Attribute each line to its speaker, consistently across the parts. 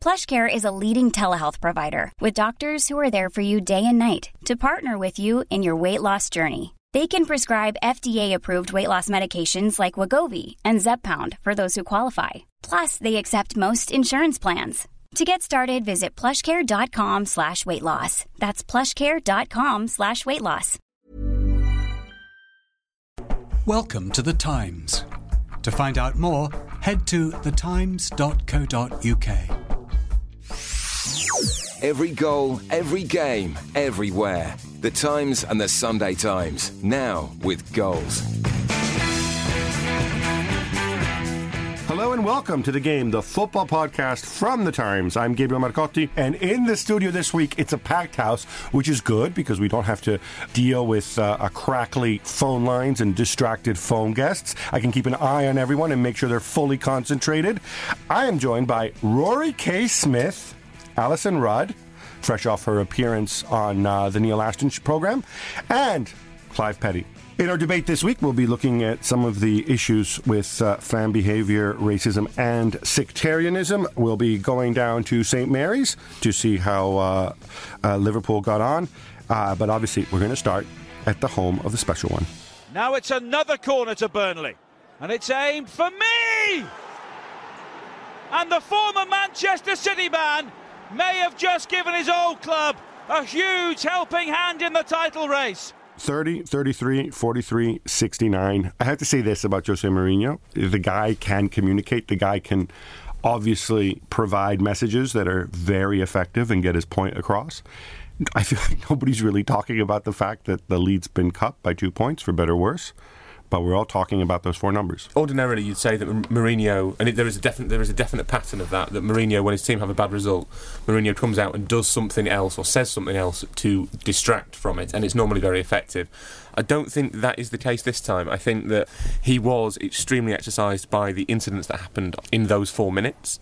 Speaker 1: PlushCare is a leading telehealth provider with doctors who are there for you day and night to partner with you in your weight loss journey. They can prescribe FDA-approved weight loss medications like Wegovy and Zepbound for those who qualify. Plus, they accept most insurance plans. To get started, visit plushcare.com slash weight loss. That's plushcare.com slash weight loss.
Speaker 2: Welcome to The Times. To find out more, head to thetimes.co.uk.
Speaker 3: Every goal, every game, everywhere. The Times and the Sunday Times. Now with goals.
Speaker 4: Hello and welcome to the game, the football podcast from the Times. I'm Gabriele Marcotti, and in the studio this week, it's a packed house, which is good because we don't have to deal with uh, a crackly phone lines and distracted phone guests. I can keep an eye on everyone and make sure they're fully concentrated. I am joined by Rory K. Smith, Alyson Rudd, fresh off her appearance on uh, the Neil Ashton program, and Clive Petty. In our debate this week, we'll be looking at some of the issues with uh, fan behaviour, racism, and sectarianism. We'll be going down to St. Mary's to see how uh, uh, Liverpool got on. Uh, but obviously, we're going to start at the home of the special one.
Speaker 5: Now it's another corner to Burnley, and it's aimed for me! And the former Manchester City man may have just given his old club a huge helping hand in the title race.
Speaker 4: 30, 33, 43, 69. I have to say this about Jose Mourinho. The guy can communicate. The guy can obviously provide messages that are very effective and get his point across. I feel like nobody's really talking about the fact that the lead's been cut by two points, for better or worse. But we're all talking about those four numbers.
Speaker 6: Ordinarily, you'd say that Mourinho, and it, there is a definite there is a definite pattern of that. That Mourinho, when his team have a bad result, Mourinho comes out and does something else or says something else to distract from it, and it's normally very effective. I don't think that is the case this time. I think that he was extremely exercised by the incidents that happened in those four minutes.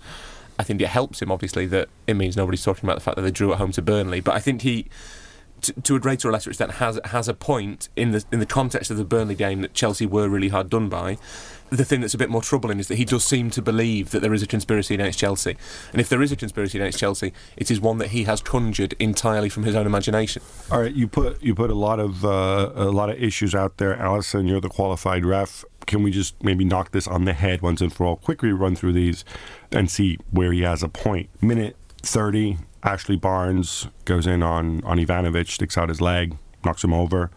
Speaker 6: I think it helps him, obviously, that it means nobody's talking about the fact that they drew at home to Burnley. But I think he to, a greater or lesser extent, has has a point in the in the context of the Burnley game that Chelsea were really hard done by. The thing that's a bit more troubling is that he does seem to believe that there is a conspiracy against Chelsea, and if there is a conspiracy against Chelsea, it is one that he has conjured entirely from his own imagination.
Speaker 4: All right, you put you put a lot of uh, a lot of issues out there, Alyson. You're the qualified ref. Can we just maybe knock this on the head once and for all? Quickly run through these and see where he has a point. Minute thirty, Ashley Barnes goes in on, on Ivanovic, sticks out his leg, knocks him over.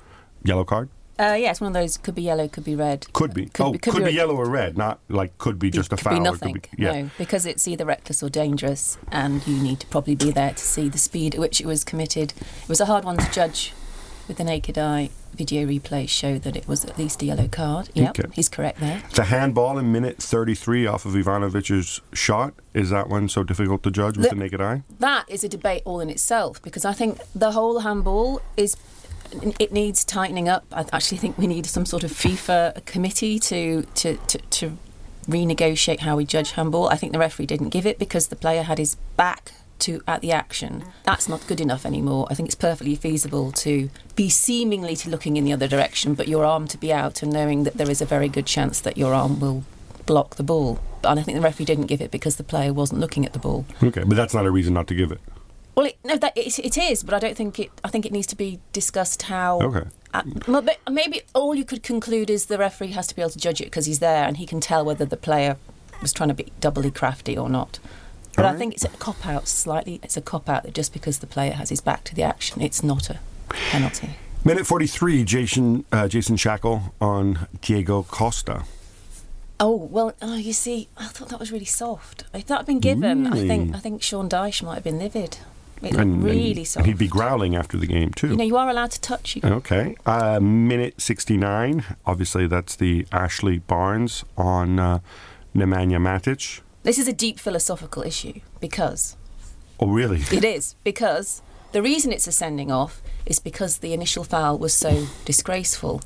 Speaker 4: Yellow card?
Speaker 7: Uh, yeah, it's one of those. Could be yellow, could be red.
Speaker 4: Could be. Could oh, be, could, could be, be, yellow or red. Not like could be just a
Speaker 7: could
Speaker 4: foul.
Speaker 7: Be nothing.
Speaker 4: Be,
Speaker 7: yeah. No, because it's either reckless or dangerous, and you need to probably be there to see the speed at which it was committed. It was a hard one to judge with the naked eye. Video replays show that it was at least a yellow card. Yep, okay. he's correct there.
Speaker 4: The handball in minute 33 off of Ivanovic's shot. Is that one so difficult to judge with the, the naked eye?
Speaker 7: That is a debate all in itself because I think the whole handball is it needs tightening up. I actually think we need some sort of FIFA committee to to, to, to renegotiate how we judge handball. I think the referee didn't give it because the player had his back to at the action. That's not good enough anymore. I think it's perfectly feasible to be seemingly to looking in the other direction, but your arm to be out and knowing that there is a very good chance that your arm will block the ball. And I think the referee didn't give it because the player wasn't looking at the ball.
Speaker 4: Okay, but that's not a reason not to give it.
Speaker 7: Well, it, no, that it, it is, but I don't think it. I think it needs to be discussed how.
Speaker 4: Okay.
Speaker 7: Uh, maybe all you could conclude is the referee has to be able to judge it because he's there and he can tell whether the player was trying to be doubly crafty or not. But right. I think it's a cop out slightly. It's a cop out that just because the player has his back to the action, it's not a penalty.
Speaker 4: Minute 43, Jason, uh, Jason Shackell on Diego Costa.
Speaker 7: Oh well, oh, you see, I thought that was really soft. If that had been given, really? I think I think Sean Dyche might have been livid. It and, really
Speaker 4: and,
Speaker 7: soft.
Speaker 4: And he'd be growling after the game too.
Speaker 7: You know, you are allowed to touch. You.
Speaker 4: Okay, uh, minute sixty-nine. Obviously, that's the Ashley Barnes on uh, Nemanja Matic.
Speaker 7: This is a deep philosophical issue because.
Speaker 4: Oh really?
Speaker 7: It is because The reason it's a sending off is because the initial foul was so disgraceful,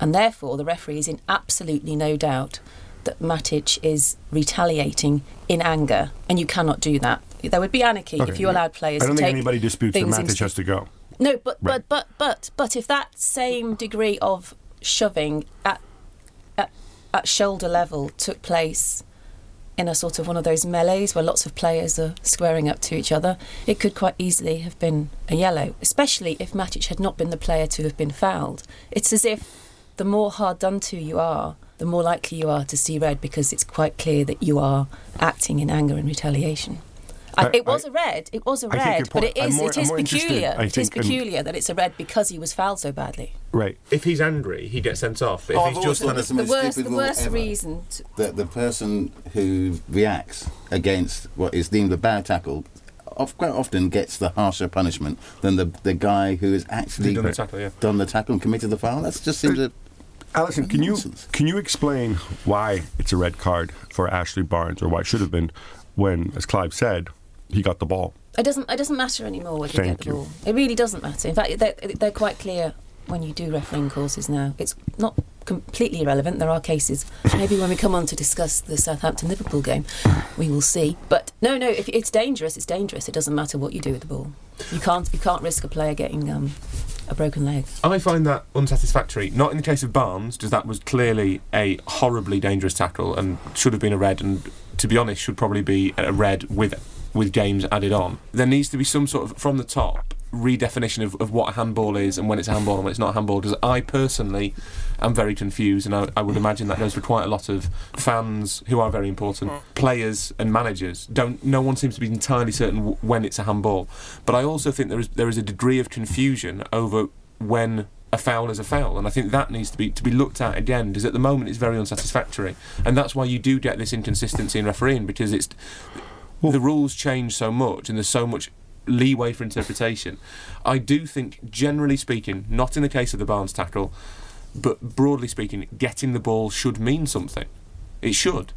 Speaker 7: and therefore the referee is in absolutely no doubt that Matic is retaliating in anger, and you cannot do that. There would be anarchy if
Speaker 4: Okay.
Speaker 7: you allowed players.
Speaker 4: I don't
Speaker 7: to
Speaker 4: think
Speaker 7: take
Speaker 4: anybody disputes that Matic
Speaker 7: into-
Speaker 4: has to go.
Speaker 7: no, but
Speaker 4: Right.
Speaker 7: but but but but if that same degree of shoving at, at at shoulder level took place in a sort of one of those melees where lots of players are squaring up to each other, it could quite easily have been a yellow, especially if Matic had not been the player to have been fouled. It's as if the more hard done to you are, the more likely you are to see red because it's quite clear that you are acting in anger and retaliation. I,
Speaker 4: I-
Speaker 7: it was
Speaker 4: I-
Speaker 7: a red. It was a
Speaker 4: I think your
Speaker 7: red, but
Speaker 4: point-
Speaker 7: it
Speaker 4: I'm
Speaker 7: is
Speaker 4: more-
Speaker 7: it
Speaker 4: I'm
Speaker 7: is peculiar.
Speaker 4: I
Speaker 7: It is peculiar that it's a red because he was fouled so badly.
Speaker 4: Right.
Speaker 6: If he's angry, he gets sent off. But if
Speaker 8: Oh, I've
Speaker 6: he's just
Speaker 8: thought that's the
Speaker 7: The
Speaker 8: most
Speaker 7: worst,
Speaker 8: stupid
Speaker 7: the
Speaker 8: rule
Speaker 7: worst
Speaker 8: ever.
Speaker 7: reason. To,
Speaker 8: that the person who reacts against what is deemed a bad tackle of, quite often gets the harsher punishment than the the guy who has actually
Speaker 6: done the tackle, yeah.
Speaker 8: done the tackle and committed the foul. That just seems a
Speaker 4: Alyson, can you can you explain why it's a red card for Ashley Barnes, or why it should have been, when, as Clive said, he got the ball?
Speaker 7: it doesn't. It doesn't matter anymore whether you
Speaker 4: Thank
Speaker 7: get the
Speaker 4: you.
Speaker 7: ball. It really doesn't matter. In fact, they're, they're quite clear when you do refereeing courses now. It's not completely irrelevant. There are cases. Maybe when we come on to discuss the Southampton Liverpool game, we will see. But no, no. If it's dangerous, it's dangerous. It doesn't matter what you do with the ball. You can't. You can't risk a player getting um, a broken leg.
Speaker 6: I find that unsatisfactory. Not in the case of Barnes, because that was clearly a horribly dangerous tackle and should have been a red, and to be honest, should probably be a red with with games added on. There needs to be some sort of from the top redefinition of, of what a handball is and when it's a handball and when it's not a handball. Because I personally am very confused, and I, I would imagine that goes for quite a lot of fans who are very important, mm. players and managers. Don't no one seems to be entirely certain w- when it's a handball. But I also think there is there is a degree of confusion over when a foul is a foul, and I think that needs to be to be looked at again because at the moment it's very unsatisfactory, and that's why you do get this inconsistency in refereeing because it's the rules change so much and there's so much leeway for interpretation. I do think, generally speaking, not in the case of the Barnes tackle, but broadly speaking, getting the ball should mean something. It should.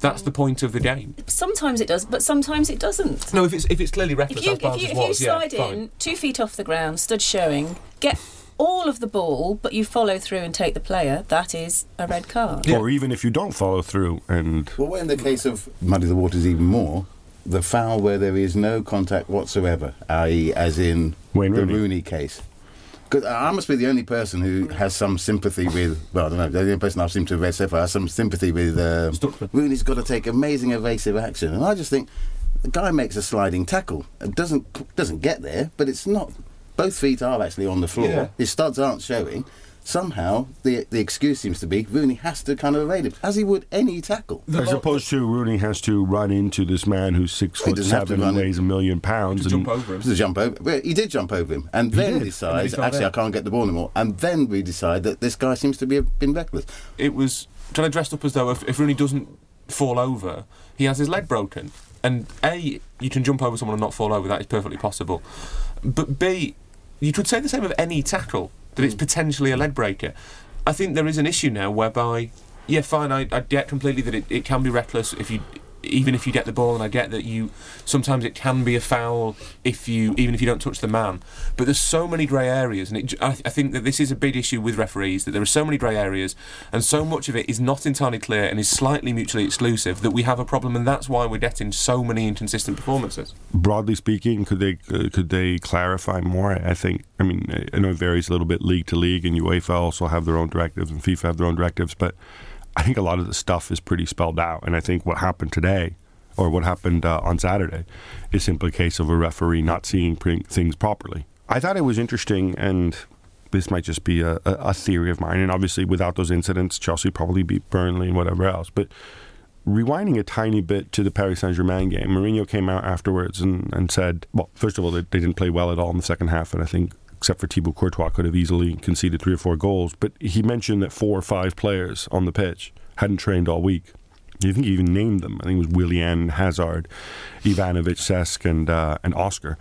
Speaker 6: That's the point of the game.
Speaker 7: Sometimes it does, but sometimes it doesn't.
Speaker 6: No, if it's if it's clearly reckless,
Speaker 7: If you, if you, if
Speaker 6: was,
Speaker 7: you
Speaker 6: yeah,
Speaker 7: slide
Speaker 6: fine.
Speaker 7: in two feet off the ground, stood showing, get all of the ball, but you follow through and take the player, that is a red card.
Speaker 4: Or even if you don't follow through and
Speaker 8: well. In the case of muddy the waters even more, the foul where there is no contact whatsoever, i.e., as in
Speaker 4: Wayne
Speaker 8: the
Speaker 4: Rooney.
Speaker 8: Rooney case. Because I must be the only person who has some sympathy with. Well, I don't know. The only person I've seemed to have read so far has some sympathy with. Uh, Rooney's got to take amazing evasive action, and I just think the guy makes a sliding tackle. It doesn't doesn't get there, but it's not. Both feet are actually on the floor.
Speaker 6: Yeah.
Speaker 8: His studs aren't showing. Somehow the the excuse seems to be Rooney has to kind of evade him as he would any tackle.
Speaker 4: as opposed to Rooney has to run into this man who's six foot
Speaker 8: doesn't have to
Speaker 4: seven and
Speaker 8: run
Speaker 4: weighs a million pounds
Speaker 6: to
Speaker 4: and
Speaker 6: jump over him.
Speaker 8: to jump over. Well, he did jump over him, and then
Speaker 4: did.
Speaker 8: decides
Speaker 6: fell
Speaker 8: actually
Speaker 6: down.
Speaker 8: I can't get the ball anymore. And then we decide that this guy seems to be been reckless.
Speaker 6: it was kind of dressed up as though if, if Rooney doesn't fall over, he has his leg broken. And A, you can jump over someone and not fall over, that is perfectly possible. But B, you could say the same of any tackle, that it's hmm. potentially a leg breaker. I think there is an issue now whereby, yeah, fine, I, I get completely that it, it can be reckless if you. Even if you get the ball, and I get that you sometimes it can be a foul if you even if you don't touch the man. But there's so many grey areas, and it, I, I think that this is a big issue with referees that there are so many grey areas, and so much of it is not entirely clear and is slightly mutually exclusive that we have a problem, and that's why we're getting so many inconsistent performances.
Speaker 4: broadly speaking, could they uh, could they clarify more? I think. I mean, I know it varies a little bit league to league, and UEFA also have their own directives, and FIFA have their own directives. But I think a lot of the stuff is pretty spelled out. And I think what happened today, or what happened uh, on Saturday, is simply a case of a referee not seeing things properly. I thought it was interesting, and this might just be a, a, a theory of mine. And obviously, without those incidents, Chelsea probably beat Burnley and whatever else. But rewinding a tiny bit to the Paris Saint Germain game, Mourinho came out afterwards and, and said, well, first of all, they, they didn't play well at all in the second half, and I think, except for Thibaut Courtois, could have easily conceded three or four goals. But he mentioned that four or five players on the pitch hadn't trained all week. I think he even named them. I think it was Willian, Hazard, Ivanovic, Cesc, and uh, and Oscar.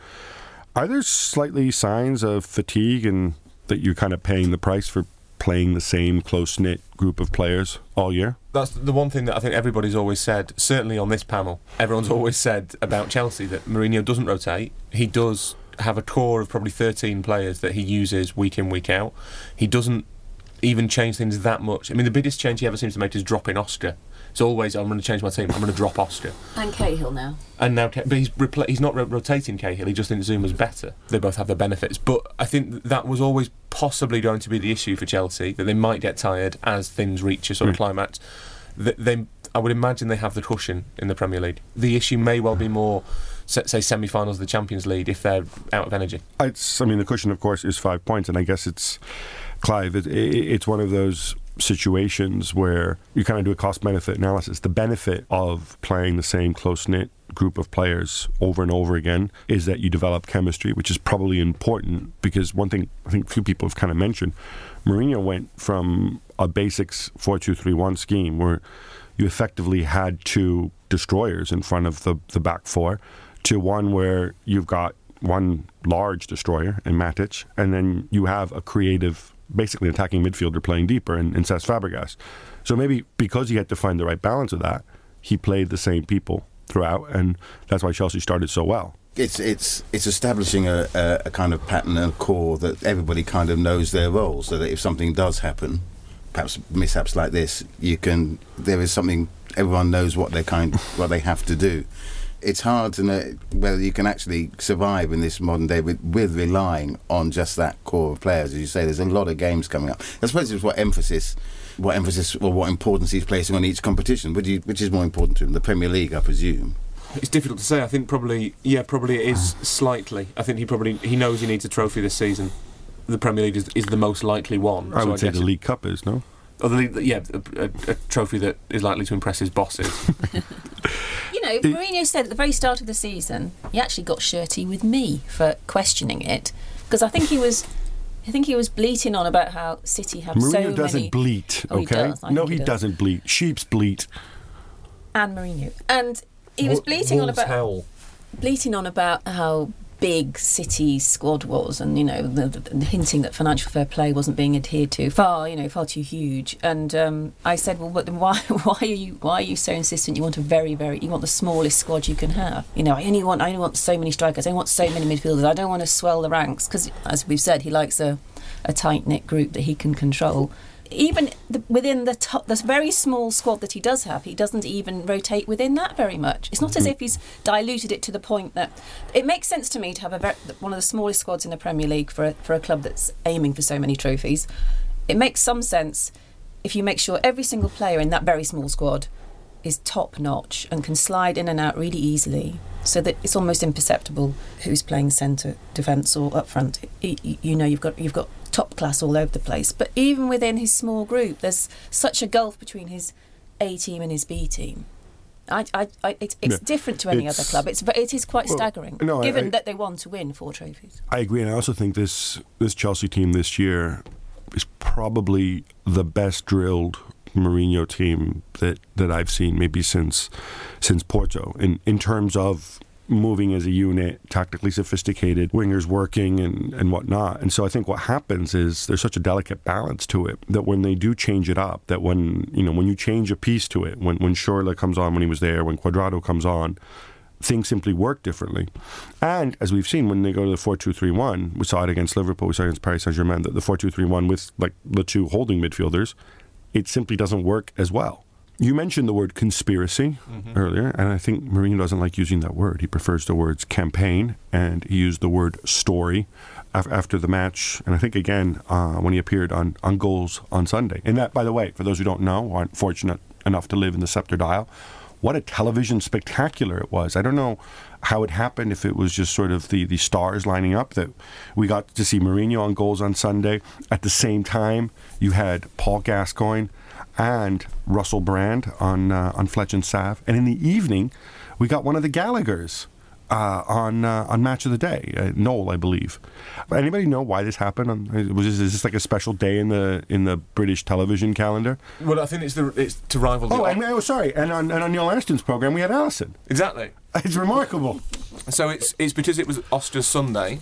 Speaker 4: Are there slightly signs of fatigue and that you're kind of paying the price for playing the same close knit group of players all year?
Speaker 6: That's the one thing that I think everybody's always said, certainly on this panel, everyone's always said about Chelsea that Mourinho doesn't rotate. He does have a core of probably 13 players that he uses week in, week out. He doesn't even change things that much. I mean, the biggest change he ever seems to make is dropping Oscar. It's always, I'm going to change my team, I'm going to drop Oscar.
Speaker 7: And Cahill now.
Speaker 6: And now, but he's repla- he's not ro- rotating Cahill. He just thinks Zouma's better. They both have their benefits, but I think that was always possibly going to be the issue for Chelsea that they might get tired as things reach a sort of hmm. climax. Th- they, I would imagine they have the cushion in the Premier League. The issue may well be more, se- say, semi-finals of the Champions League if they're out of energy.
Speaker 4: It's, I mean, the cushion, of course, is five points, and I guess it's Clive. It, it, it's one of those situations where you kind of do a cost benefit analysis. The benefit of playing the same close knit group of players over and over again is that you develop chemistry, which is probably important because one thing I think few people have kind of mentioned, Mourinho went from a basics four two three one scheme where you effectively had two destroyers in front of the, the back four to one where you've got one large destroyer in Matic, and then you have a creative, basically attacking midfielder playing deeper in, in Cesc Fabregas. So maybe because he had to find the right balance of that, he played the same people throughout, and that's why Chelsea started so well.
Speaker 8: It's it's it's establishing a, a, a kind of pattern and core that everybody kind of knows their roles, so that if something does happen, perhaps mishaps like this, you can there is something everyone knows what they kind what they have to do. It's hard to know whether you can actually survive in this modern day with, with relying on just that core of players. As you say, there's a lot of games coming up. I suppose it's what emphasis, what emphasis or what importance he's placing on each competition. Which, you, which is more important to him? The Premier League, I presume.
Speaker 6: It's difficult to say. I think probably, yeah, probably it is slightly. I think he probably he knows he needs a trophy this season. The Premier League is, is the most likely one.
Speaker 4: I
Speaker 6: so
Speaker 4: would say the League Cup is, no?
Speaker 6: Or the league, yeah, a, a, a trophy that is likely to impress his bosses.
Speaker 7: You know, Mourinho said at the very start of the season, he actually got shirty with me for questioning it because I think he was. I think he was bleating on about how City have so many.
Speaker 4: Mourinho doesn't
Speaker 7: many.
Speaker 4: bleat,
Speaker 7: Oh, he
Speaker 4: okay?
Speaker 7: does.
Speaker 4: No, he
Speaker 7: he does.
Speaker 4: doesn't bleat. Sheep's bleat.
Speaker 7: and Mourinho, and he was bleating on about
Speaker 6: howl.
Speaker 7: bleating on about how big city squad was, and you know, the, the, hinting that financial fair play wasn't being adhered to, far, you know, far too huge. And um, I said, well, but then why, why are you, why are you so insistent? You want a very, very, you want the smallest squad you can have. You know, I only want, I only want so many strikers. I want so many midfielders. I don't want to swell the ranks because, as we've said, he likes a, a tight knit group that he can control. Even the, within the top, this very small squad that he does have, he doesn't even rotate within that very much. It's not as mm-hmm. if he's diluted it to the point that it makes sense to me to have a very, one of the smallest squads in the Premier League for a, for a club that's aiming for so many trophies. It makes some sense if you make sure every single player in that very small squad is top notch and can slide in and out really easily, so that it's almost imperceptible who's playing centre, defence, or up front. You know, you've got you've got top class all over the place. But even within his small group, there's such a gulf between his A team and his B team. I, I, I, it's, it's
Speaker 4: Yeah.
Speaker 7: different to any
Speaker 4: It's-
Speaker 7: other club. It's but it is quite
Speaker 4: Well,
Speaker 7: staggering,
Speaker 4: no,
Speaker 7: given that they want to win four trophies.
Speaker 4: I agree, and I also think this this Chelsea team this year is probably the best drilled Mourinho team that, that I've seen maybe since since Porto in in terms of moving as a unit, tactically sophisticated, wingers working and, and whatnot. And so I think what happens is there's such a delicate balance to it that when they do change it up, that when you know, when you change a piece to it, when when Schürrle comes on when he was there, when Cuadrado comes on, things simply work differently. And as we've seen when they go to the 4 2 3 1, we saw it against Liverpool, we saw it against Paris Saint Germain, that the 4 2 3 1 with like the two holding midfielders, it simply doesn't work as well. You mentioned the word conspiracy earlier, and I think Mourinho doesn't like using that word. He prefers the words campaign, and he used the word story af- after the match, and I think again uh, when he appeared on, on goals on Sunday. And that, by the way, for those who don't know, aren't fortunate enough to live in the Sceptred Isle, what a television spectacular it was. I don't know how it happened, if it was just sort of the, the stars lining up that we got to see Mourinho on goals on Sunday. At the same time, you had Paul Gascoigne and Russell Brand on uh, on Fletch and Sav. And in the evening, we got one of the Gallaghers uh, on uh, on Match of the Day, uh, Noel, I believe. Anybody know why this happened? Um, Was this, is this like a special day in the in the British television calendar?
Speaker 6: Well, I think it's the it's to rival. the
Speaker 4: Oh, and oh, sorry, and on, and on Neil Ashton's program we had Alyson.
Speaker 6: exactly.
Speaker 4: It's remarkable.
Speaker 6: So it's it's because it was Oscar's Sunday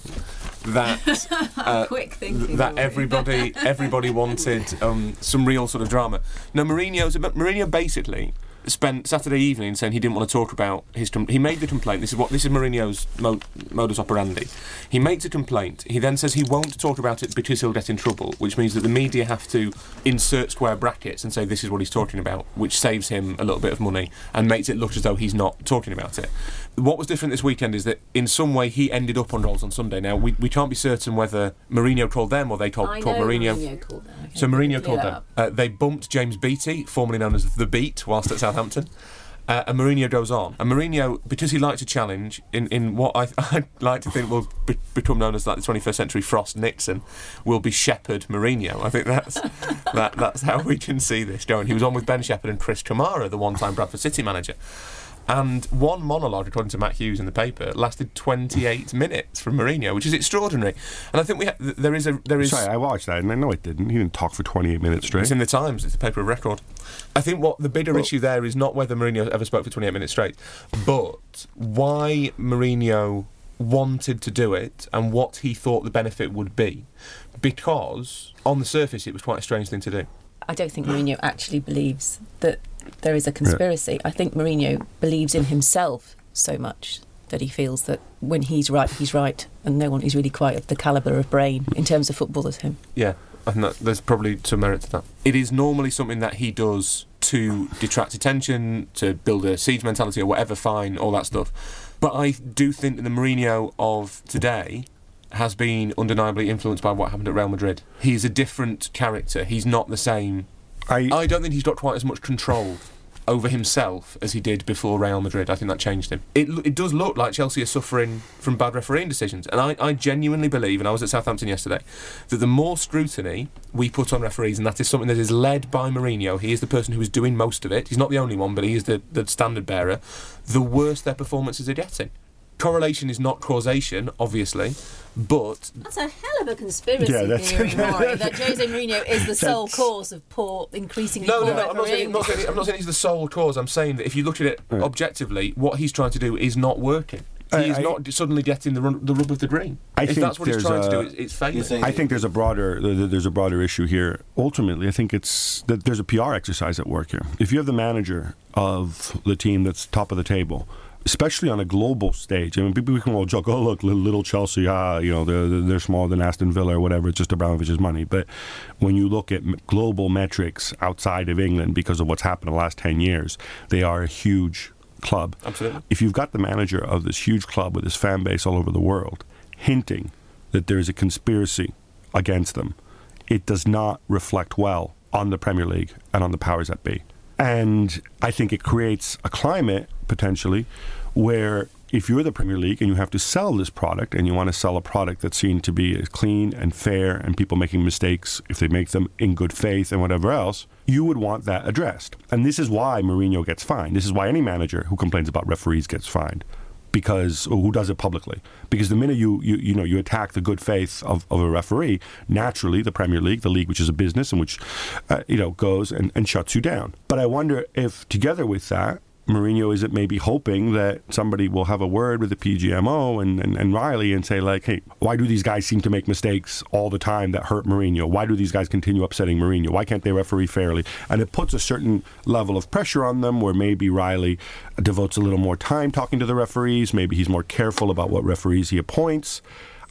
Speaker 6: that uh,
Speaker 7: Quick thinking.
Speaker 6: that everybody everybody wanted um, some real sort of drama. No, Mourinho's Mourinho basically spent Saturday evening saying he didn't want to talk about his. Com- he made the complaint. This is what this is Mourinho's mo- modus operandi. He makes a complaint. He then says he won't talk about it because he'll get in trouble, which means that the media have to insert square brackets and say this is what he's talking about, which saves him a little bit of money and makes it look as though he's not talking about it. What was different this weekend is that in some way he ended up on Goals on Sunday. Now we, we can't be certain whether Mourinho called them or they told,
Speaker 7: I
Speaker 6: called
Speaker 7: know
Speaker 6: Mourinho.
Speaker 7: Mourinho called them.
Speaker 6: So Mourinho called them. Uh, they bumped James Beattie, formerly known as the Beat, whilst at Southampton. Uh, and Mourinho goes on. And Mourinho, because he likes a challenge in, in what I, I like to think will be, become known as like the 21st century Frost Nixon, will be Shepherd Mourinho. I think that's that, that's how we can see this going. He was on with Ben Shepherd and Chris Kamara, the one-time Bradford City manager. And one monologue, according to Matt Hughes in the paper, lasted 28 minutes from Mourinho, which is extraordinary. And I think we ha- there is a there is
Speaker 4: Sorry, I watched that and I know it didn't. He didn't talk for 28 minutes straight.
Speaker 6: it's in the Times. It's a paper of record. I think what the bigger issue there is not whether Mourinho ever spoke for 28 minutes straight, but why Mourinho wanted to do it and what he thought the benefit would be. Because on the surface, it was quite a strange thing to do.
Speaker 7: I don't think Mourinho actually believes that there is a conspiracy. I think Mourinho believes in himself so much that he feels that when he's right, he's right, and no one is really quite of the calibre of brain in terms of football as him.
Speaker 6: Yeah, think that there's probably some merit to that. It is normally something that he does to detract attention, to build a siege mentality or whatever, fine, all that stuff. But I do think that the Mourinho of today has been undeniably influenced by what happened at Real Madrid. He's a different character. He's not the same.
Speaker 4: I,
Speaker 6: I don't think he's got quite as much control over himself as he did before Real Madrid. I think that changed him. It, it does look like Chelsea are suffering from bad refereeing decisions. And I, I genuinely believe, and I was at Southampton yesterday, that the more scrutiny we put on referees, and that is something that is led by Mourinho, he is the person who is doing most of it. He's not the only one, but he is the, the standard bearer. The worse their performances are getting. Correlation is not causation, obviously, but
Speaker 7: That's a hell of a conspiracy
Speaker 4: Yeah, that's-
Speaker 7: theory, Maury, that Jose Mourinho is the sole cause of poor, increasingly
Speaker 6: No,
Speaker 7: poor
Speaker 6: no, no. I'm not, saying, I'm, not saying, I'm not saying he's the sole cause. I'm saying that if you look at it objectively, what he's trying to do is not working. He
Speaker 4: I-
Speaker 6: is
Speaker 4: I-
Speaker 6: not suddenly getting the, run, the rub of the green.
Speaker 4: I
Speaker 6: if
Speaker 4: think
Speaker 6: that's what he's
Speaker 4: there's
Speaker 6: trying to do,
Speaker 4: a-
Speaker 6: it's, it's failing.
Speaker 4: I think there's a broader th- th- there's a broader issue here. Ultimately, I think it's that there's a PR exercise at work here. If you have the manager of the team that's top of the table, especially on a global stage, I mean, people can all joke, "Oh, look, little Chelsea, ah, you know, they're they're smaller than Aston Villa or whatever. It's just Abramovich's money." But when you look at global metrics outside of England, because of what's happened in the last ten years, they are a huge club.
Speaker 6: Absolutely.
Speaker 4: If you've got the manager of this huge club with his fan base all over the world hinting that there is a conspiracy against them, it does not reflect well on the Premier League and on the powers that be. And I think it creates a climate potentially where if you're the Premier League and you have to sell this product and you want to sell a product that's seen to be clean and fair and people making mistakes if they make them in good faith and whatever else, you would want that addressed. And this is why Mourinho gets fined. This is why any manager who complains about referees gets fined because who does it publicly? Because the minute you you, you know you attack the good faith of, of a referee naturally the premier league the league which is a business and which uh, you know goes and, and shuts you down. But i wonder if together with that Mourinho is it maybe hoping that somebody will have a word with the PGMO and, and, and Riley and say like, hey, why do these guys seem to make mistakes all the time that hurt Mourinho? Why do these guys continue upsetting Mourinho? Why can't they referee fairly? And it puts a certain level of pressure on them where maybe Riley devotes a little more time talking to the referees. Maybe he's more careful about what referees he appoints.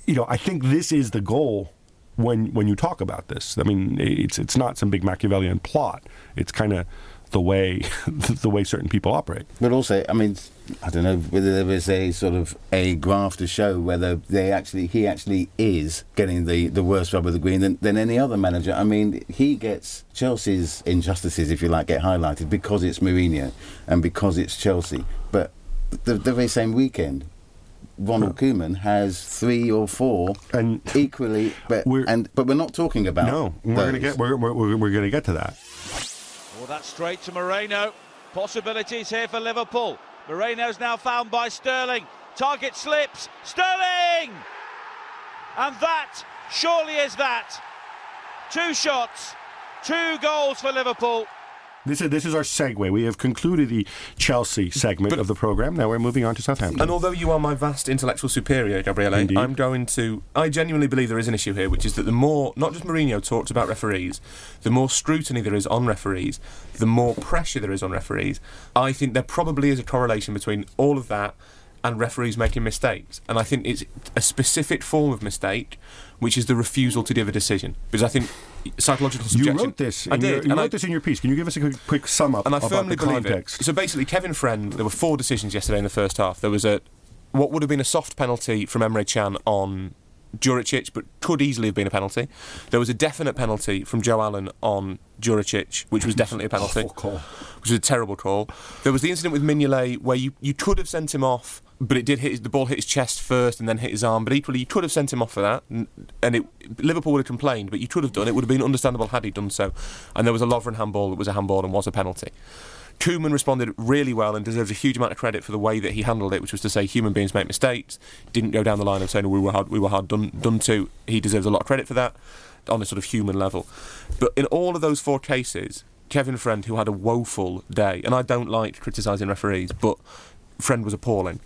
Speaker 4: You know, I think this is the goal when when you talk about this. I mean, it's it's not some big Machiavellian plot. It's kind of the way the way certain people operate.
Speaker 8: But also, I mean, I don't know whether there is a sort of a graph to show whether they actually he actually is getting the, the worst rub of the green than, than any other manager. I mean, he gets Chelsea's injustices, if you like, get highlighted because it's Mourinho and because it's Chelsea. But the, the very same weekend, Ronald Koeman has three or four
Speaker 4: And
Speaker 8: equally, but
Speaker 4: We're-
Speaker 8: and but we're not talking about.
Speaker 4: No, we're going to get we're, we're, we're, we're going to get to that.
Speaker 5: Well, that's straight to Moreno. Possibilities here for Liverpool. Moreno's now found by Sterling. Target slips. Sterling! And that surely is that. Two shots, two goals for Liverpool.
Speaker 4: This is this is our segue. We have concluded the Chelsea segment of the program. Now we're moving on to Southampton.
Speaker 6: And although you are my vast intellectual superior, Gabriele,
Speaker 4: Indeed.
Speaker 6: I'm going to. I genuinely believe there is an issue here, which is that the more, not just Mourinho talks about referees, the more scrutiny there is on referees, the more pressure there is on referees. I think there probably is a correlation between all of that and referees making mistakes. And I think it's a specific form of mistake, which is the refusal to give a decision. Because I think psychological
Speaker 4: you wrote this.
Speaker 6: I did.
Speaker 4: Your, you wrote
Speaker 6: I-
Speaker 4: this in your piece. Can you give us a quick, quick sum up
Speaker 6: and I
Speaker 4: about
Speaker 6: firmly
Speaker 4: the
Speaker 6: believe
Speaker 4: context?
Speaker 6: it. So basically, Kevin Friend, there were four decisions yesterday in the first half. There was a what would have been a soft penalty from Emre Can on Djuricic, but could easily have been a penalty. There was a definite penalty from Joe Allen on Djuricic, which was definitely a penalty, which was a terrible call. There was the incident with Mignolet where you, you could have sent him off, but it did hit his, the ball hit his chest first and then hit his arm. But equally, you could have sent him off for that, and, it, Liverpool would have complained, but you could have done. It would have been understandable had he done so. And there was a Lovren handball that was a handball and was a penalty. Koeman responded really well and deserves a huge amount of credit for the way that he handled it, which was to say human beings make mistakes. Didn't go down the line of saying we were hard, we were hard done, done to. He deserves a lot of credit for that on a sort of human level. But in all of those four cases, Kevin Friend, who had a woeful day, and I don't like criticising referees, but Friend was appalling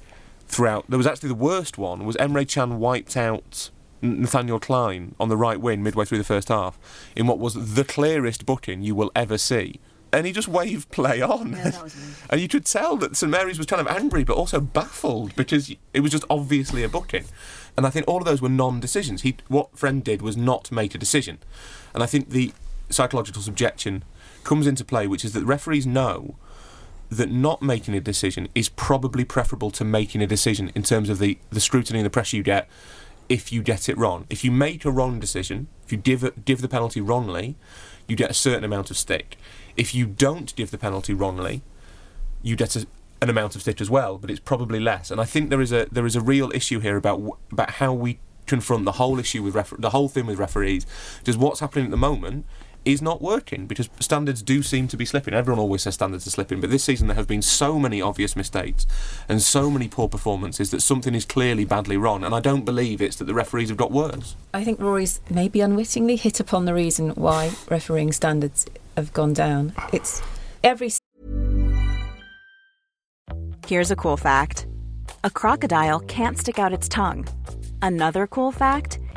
Speaker 6: throughout. There was actually the worst one was Emre Can wiped out Nathaniel Clyne on the right wing midway through the first half in what was the clearest booking you will ever see. And he just waved play on. and you could tell that St Mary's was kind of angry but also baffled because it was just obviously a booking. And I think all of those were non decisions. He what Friend did was not make a decision. And I think the psychological subjection comes into play, which is that referees know that not making a decision is probably preferable to making a decision in terms of the, the scrutiny and the pressure you get if you get it wrong. If you make a wrong decision, if you give, it, give the penalty wrongly, you get a certain amount of stick. If you don't give the penalty wrongly, you get a, an amount of stick as well, but it's probably less. And I think there is a there is a real issue here about about how we confront the whole issue with refer- the whole thing with referees. Does what's happening at the moment is not working because standards do seem to be slipping. Everyone always says standards are slipping, but this season there have been so many obvious mistakes and so many poor performances that something is clearly badly wrong. And I don't believe it's that the referees have got worse.
Speaker 7: I think Rory's maybe unwittingly hit upon the reason why refereeing standards have gone down. It's every
Speaker 9: Here's a cool fact a crocodile can't stick out its tongue. Another cool fact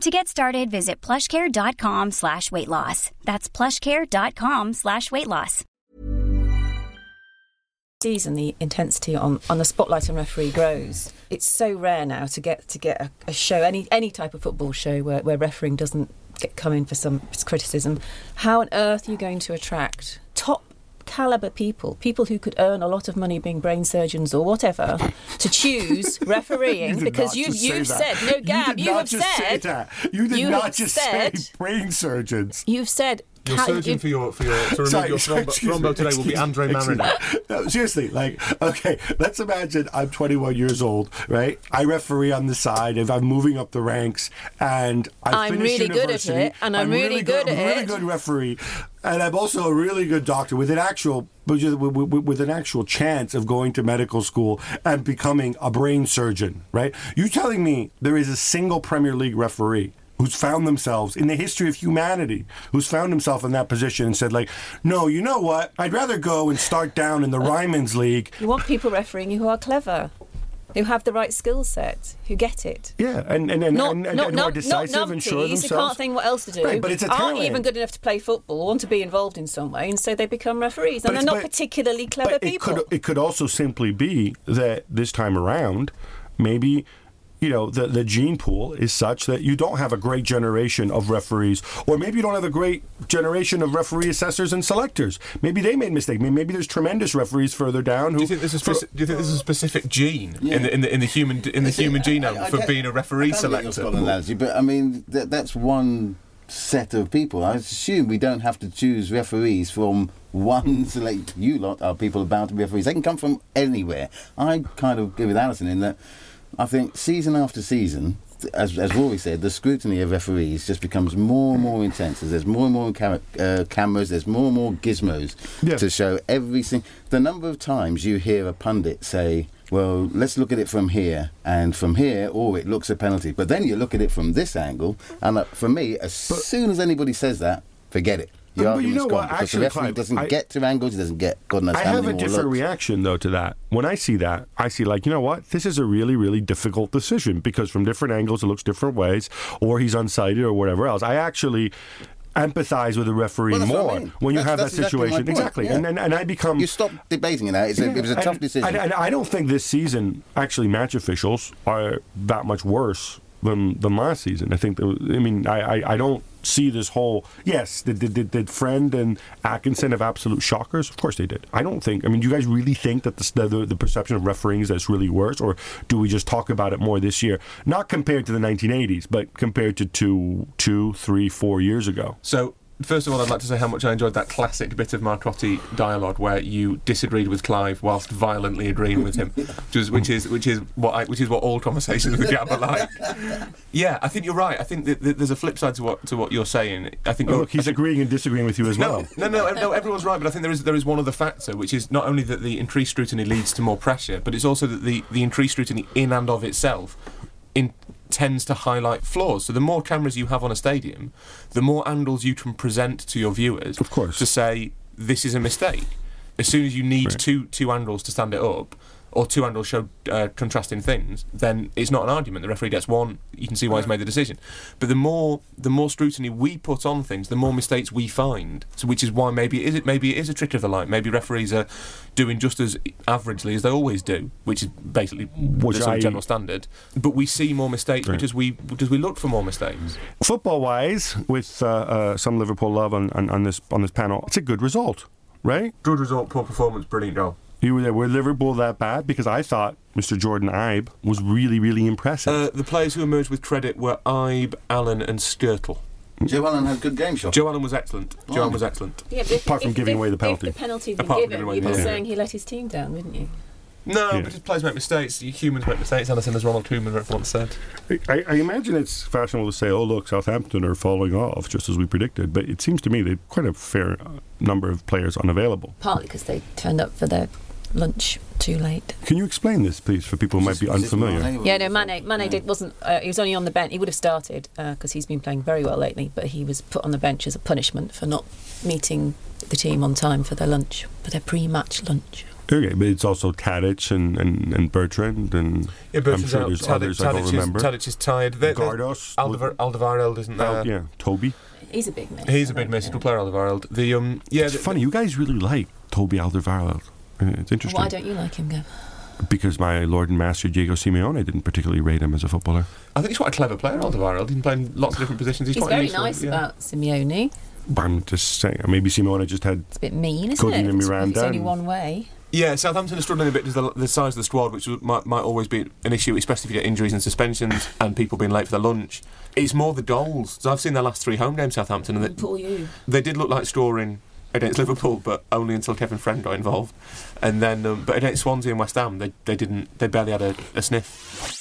Speaker 1: To get started, visit plushcare.com slash weight loss. That's plushcare.com slash weight loss.
Speaker 7: season the intensity on, on the spotlight on referee grows. It's so rare now to get to get a, a show any any type of football show where, where refereeing doesn't get come in for some criticism. How on earth are you going to attract top caliber people, people who could earn a lot of money being brain surgeons or whatever, to choose refereeing
Speaker 4: did
Speaker 7: because you've you've said no
Speaker 4: You
Speaker 7: Gab, you,
Speaker 4: not
Speaker 7: have said
Speaker 4: that. You did
Speaker 7: you
Speaker 4: not just
Speaker 7: said,
Speaker 4: say brain surgeons.
Speaker 7: You've said
Speaker 6: Your
Speaker 7: ca-
Speaker 6: surgeon
Speaker 7: you've-
Speaker 6: for your for your to remove
Speaker 4: Sorry,
Speaker 6: your
Speaker 4: sorry,
Speaker 6: thrombo,
Speaker 4: excuse
Speaker 6: thrombo
Speaker 4: me,
Speaker 6: today will be Andre
Speaker 4: me, excuse
Speaker 6: Mariner.
Speaker 4: No, seriously, like, okay, let's imagine I'm 21 years old, right? I referee on the side if I'm moving up the ranks, and I
Speaker 7: I'm really good at it, and I'm really good at I'm
Speaker 4: really
Speaker 7: it.
Speaker 4: good referee, and I'm also a really good doctor with an actual with, with, with- with an actual chance of going to medical school and becoming a brain surgeon, right? You telling me there is a single Premier League referee who's found themselves in the history of humanity, who's found himself in that position and said, like, no, you know what? I'd rather go and start down in the uh, Ryman's League.
Speaker 7: You want people refereeing you who are clever, who have the right skill set, who get it.
Speaker 4: Yeah, and and, and,
Speaker 7: Not,
Speaker 4: and, and,
Speaker 7: not,
Speaker 4: and who are decisive
Speaker 7: not
Speaker 4: and sure
Speaker 7: numpties who
Speaker 4: themselves.
Speaker 7: can't think what else to do.
Speaker 4: Right, but it's a
Speaker 7: aren't even good enough to play football, want to be involved in some way, and so they become referees.
Speaker 4: But
Speaker 7: And they're not
Speaker 4: but-
Speaker 7: particularly clever
Speaker 4: but it
Speaker 7: people.
Speaker 4: could it could also simply be that this time around, maybe. You know, the, the gene pool is such that you don't have a great generation of referees, or maybe you don't have a great generation of referee assessors and selectors. Maybe they made mistakes. Maybe, maybe there's tremendous referees further down who.
Speaker 6: Do you think there's a,
Speaker 4: for-
Speaker 6: speci- do you think there's a specific gene
Speaker 8: Yeah.
Speaker 6: in, the, in the in the human in the
Speaker 8: See,
Speaker 6: human
Speaker 8: I-
Speaker 6: genome
Speaker 8: I- I
Speaker 6: for being a referee
Speaker 8: I kinda get
Speaker 6: selector?
Speaker 8: Scotland analogy, but I mean that, that's one set of people. I assume we don't have to choose referees from one select. You lot are people about to be referees. They can come from anywhere. I kind of agree with Alyson in that. I think season after season, as, as Rory said, the scrutiny of referees just becomes more and more intense. As there's more and more cam- uh, cameras, there's more and more gizmos
Speaker 4: Yeah.
Speaker 8: to show every single. The number of times you hear a pundit say, "Well, let's look at it from here," and from here, oh, it looks a penalty. But then you look at it from this angle, and uh, for me, as soon as anybody says that, forget it. Your
Speaker 4: But- but you know
Speaker 8: gone
Speaker 4: what?
Speaker 8: because
Speaker 4: Actually,
Speaker 8: the referee
Speaker 4: Clive,
Speaker 8: doesn't
Speaker 4: I-
Speaker 8: get to angles, he doesn't get God knows
Speaker 4: I
Speaker 8: how
Speaker 4: have
Speaker 8: many
Speaker 4: a
Speaker 8: more
Speaker 4: different
Speaker 8: looks.
Speaker 4: reaction though to that. When I see that, I see like, you know what? This is a really, really difficult decision because from different angles it looks different ways, or he's unsighted or whatever else. I actually empathize with the referee
Speaker 8: Well, that's what I
Speaker 4: more
Speaker 8: mean.
Speaker 4: when you
Speaker 8: That's-
Speaker 4: have
Speaker 8: that's
Speaker 4: that
Speaker 8: exactly my
Speaker 4: situation.
Speaker 8: point,
Speaker 4: exactly,
Speaker 8: yeah.
Speaker 4: and, and and I become
Speaker 8: You stop debating it now. It's a, it was a
Speaker 4: Yeah,
Speaker 8: tough
Speaker 4: and-
Speaker 8: decision.
Speaker 4: And, and I don't think this season actually match officials are that much worse than than last season. I think. I mean, I, I, I don't see this whole. Yes, did, did, did, Friend and Atkinson have absolute shockers? Of course they did. I don't think. I mean, do you guys really think that the the, the perception of refereeing is really worse, or do we just talk about it more this year? Not compared to the 1980s, but compared to two, two, three, four years ago.
Speaker 6: So, first of all, I'd like to say how much I enjoyed that classic bit of Marcotti dialogue where you disagreed with Clive whilst violently agreeing with him, which is which is which is what I, which is what all conversations with Gab are like. Yeah, I think you're right. I think there's a flip side to what to what you're saying. I think
Speaker 4: Oh, look, he's agreeing and disagreeing with you as well.
Speaker 6: no, no, no, no. Everyone's right, but I think there is there is one other factor, which is not only that the increased scrutiny leads to more pressure, but it's also that the the increased scrutiny in and of itself tends to highlight flaws. So the more cameras you have on a stadium, the more angles you can present to your viewers.
Speaker 4: Of course.
Speaker 6: To say this is a mistake. As soon as you need two two angles to stand it up. Or two angles show uh, contrasting things, then it's not an argument. The referee gets one. You can see why he's made the decision. But the more the more scrutiny we put on things, the more mistakes we find. So, which is why maybe it is it maybe it is a trick of the light. Maybe referees are doing just as averagely as they always do, which is basically
Speaker 4: Which
Speaker 6: the sort of
Speaker 4: I-
Speaker 6: general standard. But we see more mistakes
Speaker 4: Right.
Speaker 6: because we because we look for more mistakes.
Speaker 4: football wise, with uh, uh, some Liverpool love on, on, on this on this panel, it's a good result, right?
Speaker 6: Good result, poor performance, brilliant goal.
Speaker 4: You were there. Were Liverpool that bad? Because I thought Mr. Jordan Ibe was really, really impressive.
Speaker 6: Uh, the players who emerged with credit were Ibe, Allen, and Skrtel.
Speaker 8: Joe Allen had good game shot.
Speaker 6: Joe Allen was excellent. Joe
Speaker 8: Oh.
Speaker 6: Allen was excellent.
Speaker 7: Yeah, but if,
Speaker 4: Apart from
Speaker 7: if-
Speaker 4: giving
Speaker 7: if-
Speaker 4: away the penalty.
Speaker 7: If the penalty had been
Speaker 6: Apart from
Speaker 7: given,
Speaker 6: giving away
Speaker 7: you'd
Speaker 6: the
Speaker 7: be
Speaker 6: penalty.
Speaker 7: saying he let his team down, wouldn't you?
Speaker 6: No,
Speaker 4: Yeah.
Speaker 6: because players make mistakes. Humans make mistakes. Alyson, as Ronald Koeman once said.
Speaker 4: I, I imagine it's fashionable to say, "Oh, look, Southampton are falling off," just as we predicted. But it seems to me they've quite a fair uh, number of players unavailable.
Speaker 7: Partly because they turned up for their lunch too late.
Speaker 4: Can you explain this, please, for people who might be unfamiliar?
Speaker 7: Yeah, no,
Speaker 8: was it-
Speaker 7: Mane, Mane did, wasn't. Uh, he was only on the bench. He would have started because he's been playing very well lately, but he was put on the bench as a punishment for not meeting the team on time for their lunch, for their pre-match lunch.
Speaker 4: Okay, but it's also Tadic and, and, and Bertrand, and
Speaker 6: Yeah,
Speaker 4: I'm sure
Speaker 6: out.
Speaker 4: there's
Speaker 6: Tadic,
Speaker 4: others I don't
Speaker 6: is,
Speaker 4: remember.
Speaker 6: Tadic is tired. They- they-
Speaker 4: Gardos,
Speaker 6: Aldevar- Alderweireld isn't there.
Speaker 4: Oh, yeah, Toby.
Speaker 7: He's a big miss.
Speaker 6: He's a big
Speaker 7: think,
Speaker 6: miss.
Speaker 7: yeah.
Speaker 6: He'll play Alderweireld. The um, yeah,
Speaker 4: It's
Speaker 6: the-
Speaker 4: funny. You guys really like Toby Alderweireld. Uh, It's interesting.
Speaker 7: Why don't you like him, Gav?
Speaker 4: because my Lord and Master Diego Simeone didn't particularly rate him as a footballer.
Speaker 6: I think he's quite a clever player, Alderweireld. He's been playing lots of different positions. He's,
Speaker 7: He's
Speaker 6: quite
Speaker 7: very
Speaker 6: useful,
Speaker 7: nice
Speaker 6: yeah.
Speaker 7: about Simeone.
Speaker 4: But I'm just saying, maybe Simeone just had.
Speaker 7: It's a bit mean, isn't
Speaker 4: Godin
Speaker 7: it?
Speaker 4: and
Speaker 7: it's-
Speaker 4: Miranda
Speaker 7: It's only
Speaker 4: and-
Speaker 7: one way.
Speaker 6: Yeah, Southampton are struggling a bit because the, the size of the squad, which might, might always be an issue, especially if you get injuries and suspensions and people being late for their lunch. It's more the goals. So I've seen their last three home games, Southampton, and they,
Speaker 7: Paul, you.
Speaker 6: they did look like scoring against Liverpool, but only until Kevin Friend got involved. And then, um, but against Swansea and West Ham, they, they didn't. They barely had a, a sniff.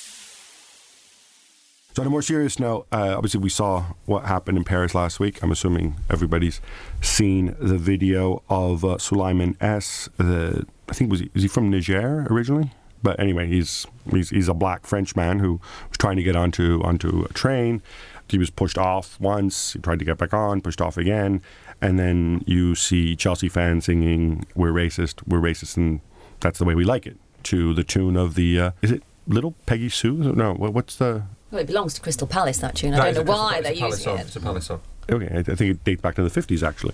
Speaker 4: So on a more serious note, uh, obviously we saw what happened in Paris last week. I'm assuming everybody's seen the video of uh, Sulaiman S. The I think was he, is he from Niger originally? But anyway, he's he's, he's a black French man who was trying to get onto onto a train. He was pushed off once. He tried to get back on, pushed off again, and then you see Chelsea fans singing "We're racist, we're racist, and that's the way we like it" to the tune of the uh, is it Little Peggy Sue? No, what's the
Speaker 7: Well, it belongs to Crystal Palace, that tune. I don't know why they're
Speaker 6: it's a Palace
Speaker 7: using
Speaker 6: song.
Speaker 7: it.
Speaker 6: It's a Palace song.
Speaker 4: Okay, I, I think it dates back to the 50s actually.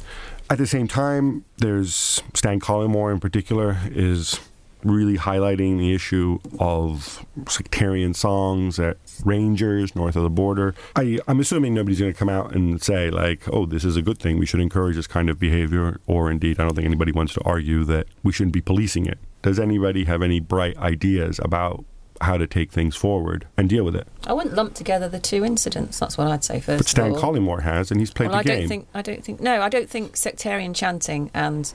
Speaker 4: At the same time, there's Stan Collymore in particular is really highlighting the issue of sectarian songs at Rangers north of the border. I, I'm assuming nobody's going to come out and say like, "Oh, this is a good thing. We should encourage this kind of behavior," or indeed, I don't think anybody wants to argue that we shouldn't be policing it. Does anybody have any bright ideas about how to take things forward and deal with it?
Speaker 7: I wouldn't lump together the two incidents. That's what I'd say first.
Speaker 4: But Stan
Speaker 7: of all.
Speaker 4: Collymore has, and he's played
Speaker 7: well, I
Speaker 4: the game.
Speaker 7: don't think. I don't think. No, I don't think sectarian chanting and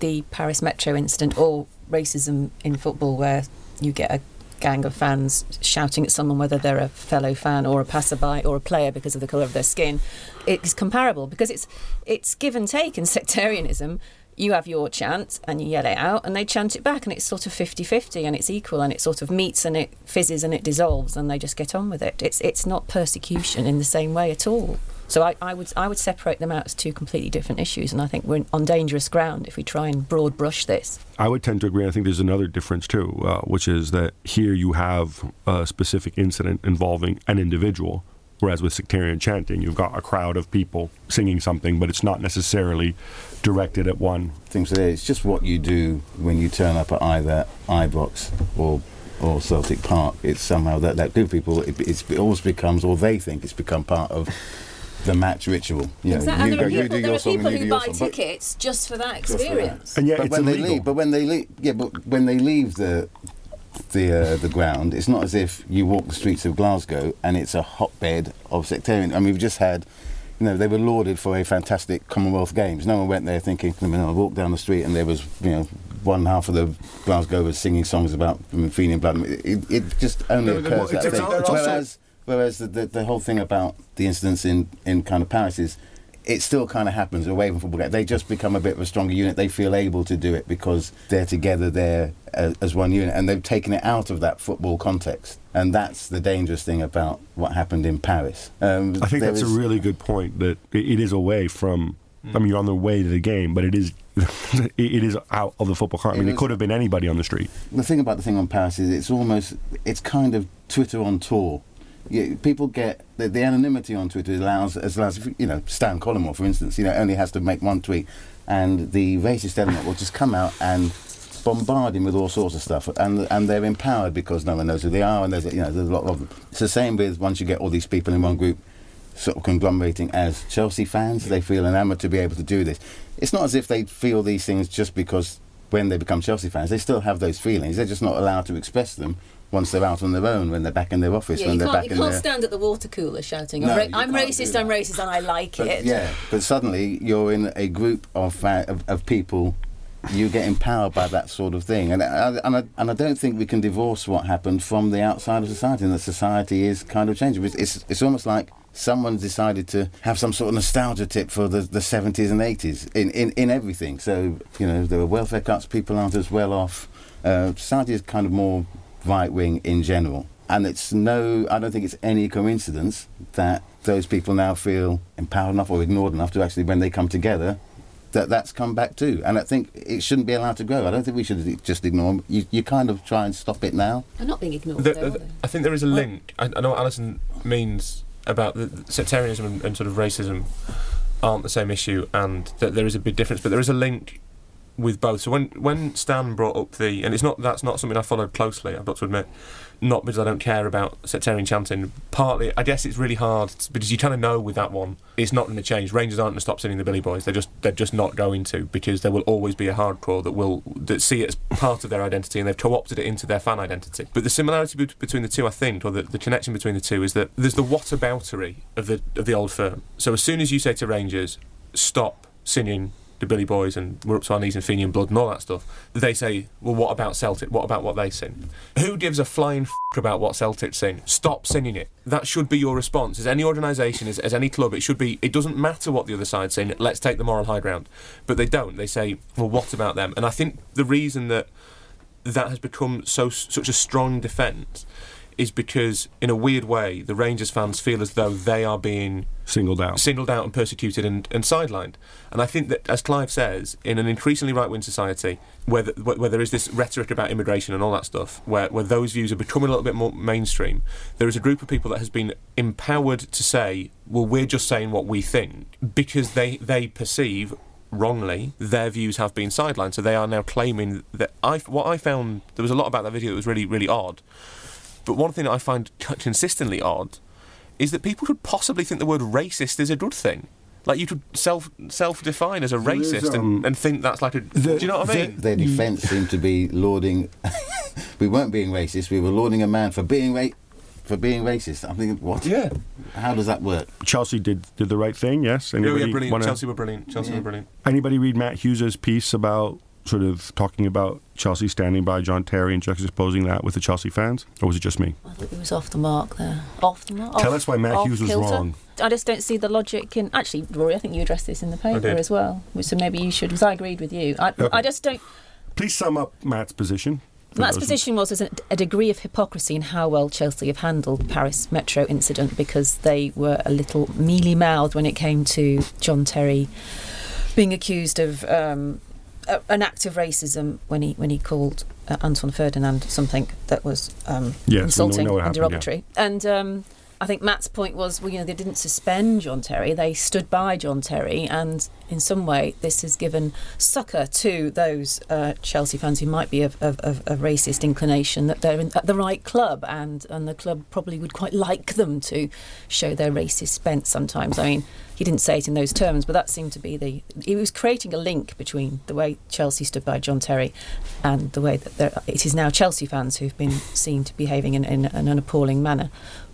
Speaker 7: the Paris Metro incident or racism in football, where you get a gang of fans shouting at someone whether they're a fellow fan or a passerby or a player because of the colour of their skin, it's comparable because it's it's give and take in sectarianism. You have your chant and you yell it out, and they chant it back, and it's sort of 50 50 and it's equal, and it sort of meets and it fizzes and it dissolves, and they just get on with it. It's, it's not persecution in the same way at all. So I, I would I would separate them out as two completely different issues, and I think we're on dangerous ground if we try and broad brush this.
Speaker 4: I would tend to agree. I think there's another difference too, uh, which is that here you have a specific incident involving an individual, whereas with sectarian chanting, you've got a crowd of people singing something, but it's not necessarily directed at one.
Speaker 8: things there. It's just what you do when you turn up at either Ibrox or or Celtic Park. It's somehow that that group of people. It, it's, it always becomes, or they think it's become part of the match ritual. You know,
Speaker 7: Exactly. And
Speaker 8: you
Speaker 7: there are
Speaker 8: go- you
Speaker 7: people,
Speaker 8: do your
Speaker 7: are
Speaker 8: song and
Speaker 7: people
Speaker 8: you do
Speaker 7: who buy
Speaker 8: song.
Speaker 7: Tickets just for that
Speaker 8: just for that.
Speaker 7: experience.
Speaker 4: And yet
Speaker 8: but
Speaker 4: it's
Speaker 8: when they leave, but when they leave, yeah, but when they leave the the uh, the ground, it's not as if you walk the streets of Glasgow and it's a hotbed of sectarian. I mean, we've just had, you know, they were lauded for a fantastic Commonwealth Games. No one went there thinking, I mean, I walked down the street and there was, you know. One half of the Glasgowers singing songs about Fenian blood. It, it just only
Speaker 4: No, no,
Speaker 8: occurs
Speaker 4: well,
Speaker 8: that
Speaker 4: it's-
Speaker 8: thing.
Speaker 4: it's also-
Speaker 8: Whereas, whereas the, the, the whole thing about the incidents in, in kind of Paris is it still kind of happens away from football. They just become a bit of a stronger unit. They feel able to do it because they're together there as, as one unit, and they've taken it out of that football context. And that's the dangerous thing about what happened in Paris. Um,
Speaker 4: I think that's a really good point. That it, it is away from. I mean, you're on the way to the game, but it is it, it is out of the football. Court. I
Speaker 8: It
Speaker 4: mean, it
Speaker 8: is-
Speaker 4: could have been anybody on the street.
Speaker 8: the thing about the thing on Paris is it's almost it's kind of Twitter on tour. Yeah, people get the, the anonymity on Twitter allows as allows you know Stan Collymore for instance you know only has to make one tweet and the racist element will just come out and bombard him with all sorts of stuff and and they're empowered because no one knows who they are and there's a- you know there's a lot of them. It's the same with once you get all these people in one group sort of conglomerating as Chelsea fans. They feel enamoured to be able to do this. It's not as if they feel these things just because when they become Chelsea fans, they still have those feelings. They're just not allowed to express them once they're out on their own, when they're back in their office,
Speaker 7: Yeah,
Speaker 8: when they're
Speaker 7: can't,
Speaker 8: back
Speaker 7: you
Speaker 8: in
Speaker 7: can't
Speaker 8: their.
Speaker 7: stand at the water cooler shouting,
Speaker 8: No,
Speaker 7: I'm, ra- I'm racist. I'm racist, and I like
Speaker 8: But,
Speaker 7: it.
Speaker 8: yeah, but suddenly you're in a group of, fa- of, of people. You get empowered by that sort of thing, and I, and, I, and I don't think we can divorce what happened from the outside of society. And that society is kind of changing. It's, it's, it's almost like someone decided to have some sort of nostalgia tip for the, the 70s and 80s in, in, in everything. So you know there were welfare cuts, people aren't as well off. Uh, society is kind of more right wing in general. And it's no, I don't think it's any coincidence that those people now feel empowered enough or ignored enough to actually, when they come together, that that's come back too. And I think it shouldn't be allowed to grow. I don't think we should just ignore them. You, you kind of try and stop it now.
Speaker 7: They're not being ignored,
Speaker 6: The-
Speaker 7: though,
Speaker 6: the- I think there is a link. I, I know what Alyson means about the sectarianism and, and sort of racism aren't the same issue, and that there is a big difference. But there is a link with both. So when when Stan brought up the, and it's not that's not something I followed closely. I've got to admit, not because I don't care about sectarian chanting. Partly, I guess it's really hard because you kind of know with that one, it's not going to change. Rangers aren't going to stop singing the Billy Boys. They're just they're just not going to because there will always be a hardcore that will that see it as part of their identity and they've co-opted it into their fan identity. But the similarity bet- between the two, I think, or the, the connection between the two, is that there's the whataboutery of the of the old firm. So as soon as you say to Rangers, stop singing the Billy Boys and we're up to our knees in Fenian blood and all that stuff, they say, well, what about Celtic? What about what they sing? Who gives a flying f- about what Celtic sing? Stop singing it. That should be your response. As any organisation, as, as any club, it should be, it doesn't matter what the other side's saying, let's take the moral high ground. But they don't. They say, well, what about them? And I think the reason that that has become so such a strong defence is because, in a weird way, the Rangers fans feel as though they are being
Speaker 4: singled out,
Speaker 6: singled out and persecuted and, and sidelined. And I think that, as Clive says, in an increasingly right-wing society, where, the, where there is this rhetoric about immigration and all that stuff, where, where those views are becoming a little bit more mainstream, there is a group of people that has been empowered to say, well, we're just saying what we think, because they, they perceive wrongly, their views have been sidelined. So they are now claiming that I. What I found there was a lot about that video that was really really odd. But one thing that I find consistently odd is that people could possibly think the word racist is a good thing. Like you could self self define as a racist um, and, and, think that's like a. The, do you know what I mean?
Speaker 8: Their defence seemed to be lauding. we weren't being racist. We were lauding a man for being ra- for being racist. I'm thinking, what?
Speaker 6: Yeah.
Speaker 8: How does that work?
Speaker 4: Chelsea did did the right thing. Yes.
Speaker 6: Anybody oh, yeah, brilliant. Wanna, Chelsea were brilliant. Chelsea yeah. were brilliant.
Speaker 4: Anybody read Matt Hughes's piece about sort of talking about Chelsea standing by John Terry and juxtaposing that with the Chelsea fans, or was it just me?
Speaker 7: I think it was off the mark there. Off the mark.
Speaker 4: Tell off, us why Matt Hughes was
Speaker 7: kilter.
Speaker 4: wrong.
Speaker 7: I just don't see the logic in. Actually, Rory, I think you addressed this in the paper as well. So maybe you should, because I agreed with you. I, okay. I just don't.
Speaker 4: Please sum up Matt's position.
Speaker 7: Matt's position was there's a degree of hypocrisy in how well Chelsea have handled the Paris Metro incident because they were a little mealy mouthed when it came to John Terry being accused of um, an act of racism when he when he called uh, Anton Ferdinand something that was um,
Speaker 4: yes,
Speaker 7: insulting
Speaker 4: and
Speaker 7: derogatory.
Speaker 4: Yeah.
Speaker 7: And um, I think Matt's point was, well, you know, they didn't suspend John Terry; they stood by John Terry, and in some way, this has given succour to those uh, Chelsea fans who might be of, of, of, a racist inclination that they're in, at the right club, and and the club probably would quite like them to show their racist bent sometimes. I mean, he didn't say it in those terms, but that seemed to be the. He was creating a link between the way Chelsea stood by John Terry and the way that it is now Chelsea fans who've been seen to behaving in, in, in an appalling manner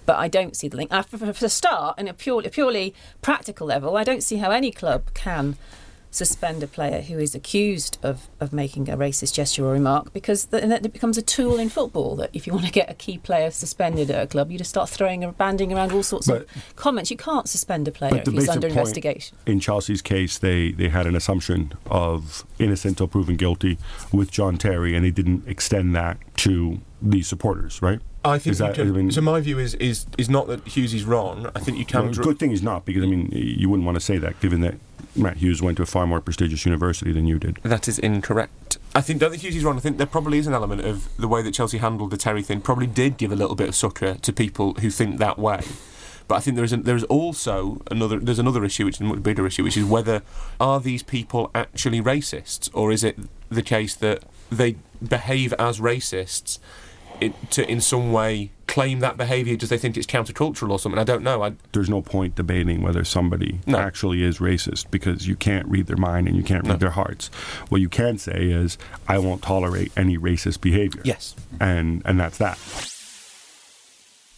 Speaker 7: but I don't see the link. For, for, for a start, in a purely, a purely practical level, I don't see how any club can suspend a player who is accused of, of making a racist gesture or remark because then it becomes a tool in football that if you want to get a key player suspended at a club, you just start throwing and banding around all sorts but, of comments. You can't suspend a player if he's under investigation.
Speaker 4: In Chelsea's case, they, they had an assumption of innocent until proven guilty with John Terry, and they didn't extend that to the supporters, right?
Speaker 6: I think that, can, I mean, so. My view is is is not that Hughes is wrong. I think you can.
Speaker 4: No, good thing he's not because I mean you wouldn't want to say that given that Matt Hughes went to a far more prestigious university than you did.
Speaker 6: That is incorrect. I think don't think Hughes is wrong. I think there probably is an element of the way that Chelsea handled the Terry thing. Probably did give a little bit of succour to people who think that way. But I think there is there is also another there's another issue which is a much bigger issue, which is whether are these people actually racists or is it the case that they behave as racists it, to in some way claim that behaviour because they think it's countercultural or something. I don't know. I,
Speaker 4: There's no point debating whether somebody no. actually is racist because you can't read their mind and you can't read no. their hearts. What you can say is, I won't tolerate any racist behaviour.
Speaker 6: Yes.
Speaker 4: And and that's that.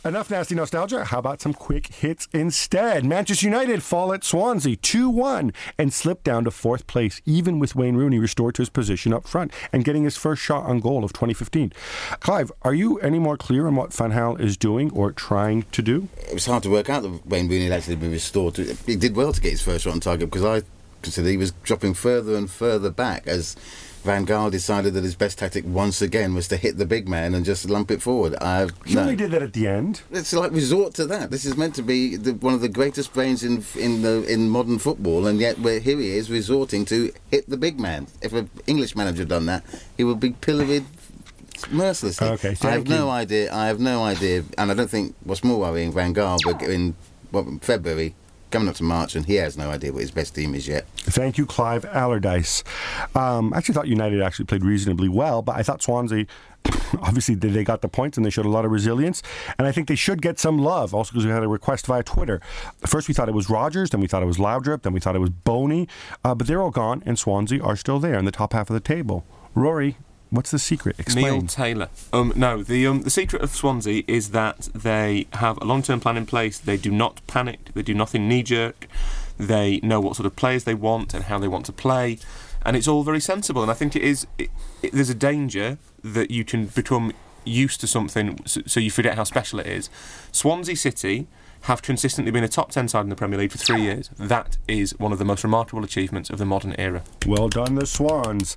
Speaker 4: Enough nasty nostalgia. How about some quick hits instead? Manchester United fall at Swansea 2 1 and slip down to fourth place, even with Wayne Rooney restored to his position up front and getting his first shot on goal of 2015. Clive, are you any more clear on what Van is doing or trying to do?
Speaker 8: It was hard to work out that Wayne Rooney had actually been restored. To, he did well to get his first shot on target because I consider he was dropping further and further back as Van Gaal decided that his best tactic once again was to hit the big man and just lump it forward.
Speaker 4: I've, he no. only did that at the end.
Speaker 8: It's like resort to that. This is meant to be the, one of the greatest brains in in the in modern football, and yet where here he is resorting to hit the big man. If an English manager had done that, he would be pilloried mercilessly.
Speaker 4: Okay,
Speaker 8: I have
Speaker 4: you.
Speaker 8: no idea. I have no idea, and I don't think what's more worrying, Van Gaal, in what, February coming up to March, and he has no idea what his best team is yet.
Speaker 4: Thank you, Clive Allardyce. Um, I actually thought United actually played reasonably well, but I thought Swansea. Obviously, they got the points and they showed a lot of resilience. And I think they should get some love also because we had a request via Twitter. First, we thought it was Rodgers, then we thought it was Laudrup, then we thought it was Bony. Uh, but they're all gone, and Swansea are still there in the top half of the table. Rory, What's the secret? Explain.
Speaker 6: Neil Taylor. Um, no, the um, the secret of Swansea is that they have a long term plan in place. They do not panic. They do nothing knee jerk. They know what sort of players they want and how they want to play, and it's all very sensible. And I think it is. It, it, there's a danger that you can become used to something, so, so you forget how special it is. Swansea City have consistently been a top 10 side in the Premier League for three years. That is one of the most remarkable achievements of the modern era.
Speaker 4: Well done, the Swans.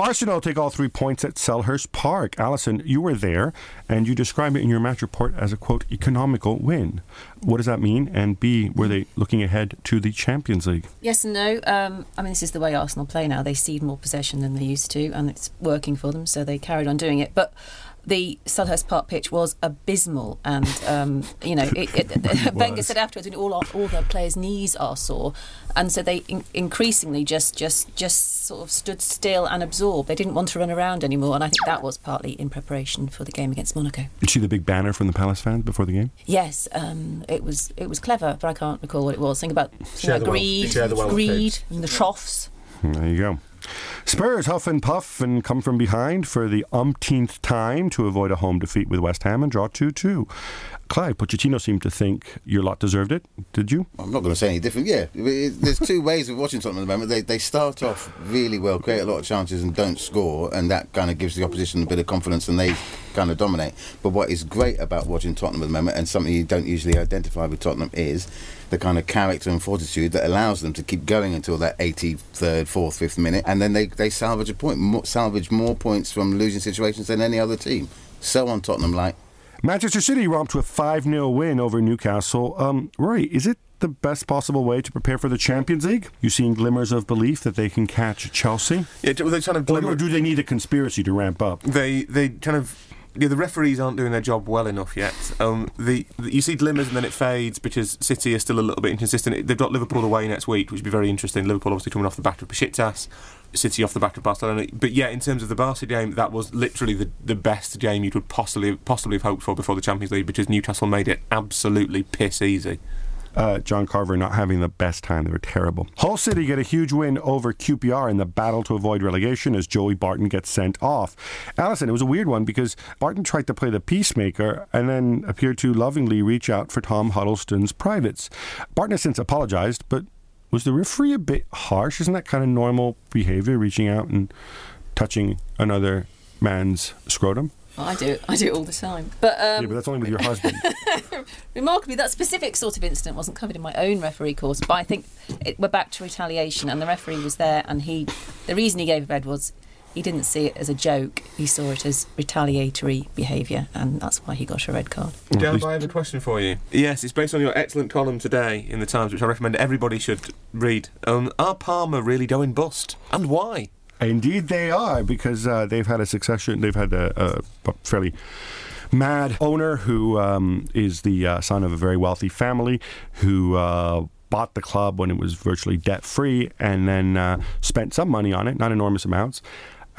Speaker 4: Arsenal take all three points at Selhurst Park. Alyson, you were there, and you describe it in your match report as a quote economical win. What does that mean? And B, were they looking ahead to the Champions League?
Speaker 7: Yes and no. Um, I mean, this is the way Arsenal play now. They cede more possession than they used to, and it's working for them, so they carried on doing it. But the Selhurst Park pitch was abysmal, and um, you know, it, it, Wenger said afterwards, all our, all the players' knees are sore, and so they in- increasingly just just just sort of stood still and absorbed. They didn't want to run around anymore, and I think that was partly in preparation for the game against Monaco.
Speaker 4: Did you see the big banner from the Palace fans before the game?
Speaker 7: Yes, um, it was it was clever, but I can't recall what it was. Think about, think about greed,
Speaker 6: wealth
Speaker 7: greed, and the troughs.
Speaker 4: There you go. Spurs huff and puff and come from behind for the umpteenth time to avoid a home defeat with West Ham and draw 2 2. Clive, Pochettino seemed to think your lot deserved it. Did you?
Speaker 8: I'm not going to say any different. Yeah, there's two ways of watching Tottenham at the moment. They, they start off really well, create a lot of chances, and don't score, and that kind of gives the opposition a bit of confidence, and they kind of dominate. But what is great about watching Tottenham at the moment, and something you don't usually identify with Tottenham, is the kind of character and fortitude that allows them to keep going until that 83rd, 4th, 5th minute, and then they, they salvage a point, salvage more points from losing situations than any other team. So on Tottenham, like.
Speaker 4: Manchester City romped to a 5 0 win over Newcastle. Um, Rory, is it the best possible way to prepare for the Champions League? You seeing glimmers of belief that they can catch Chelsea?
Speaker 6: Yeah, they kind of
Speaker 4: Or, or do they need a conspiracy to ramp up?
Speaker 6: they they kind of yeah, the referees aren't doing their job well enough yet. Um, the, the you see glimmers and then it fades because City are still a little bit inconsistent. They've got Liverpool away next week, which would be very interesting. Liverpool obviously coming off the back of Besiktas, City off the back of Barcelona. But yeah, in terms of the Barca game, that was literally the, the best game you could possibly possibly have hoped for before the Champions League because Newcastle made it absolutely piss easy.
Speaker 4: uh, John Carver not having the best time. They were terrible. Hull City get a huge win over QPR in the battle to avoid relegation as Joey Barton gets sent off. Alyson, it was a weird one because Barton tried to play the peacemaker and then appeared to lovingly reach out for Tom Huddlestone's privates. Barton has since apologized, but was the referee a bit harsh? Isn't that kind of normal behavior, reaching out and touching another man's scrotum?
Speaker 7: Well, I do it. I do it all the time. But um,
Speaker 4: yeah, but that's only with your husband.
Speaker 7: Remarkably, that specific sort of incident wasn't covered in my own referee course, but I think it, we're back to retaliation, and the referee was there, and he, the reason he gave red was he didn't see it as a joke, he saw it as retaliatory behaviour, and that's why he got a red card.
Speaker 6: Dan, I have a question for you. Yes, it's based on your excellent column today in the Times, which I recommend everybody should read. Um, are Parma really going bust, and why?
Speaker 4: Indeed, they are because uh, they've had a succession. They've had a, a fairly mad owner who um, is the uh, son of a very wealthy family who. Uh, Bought the club when it was virtually debt free and then uh, spent some money on it, not enormous amounts.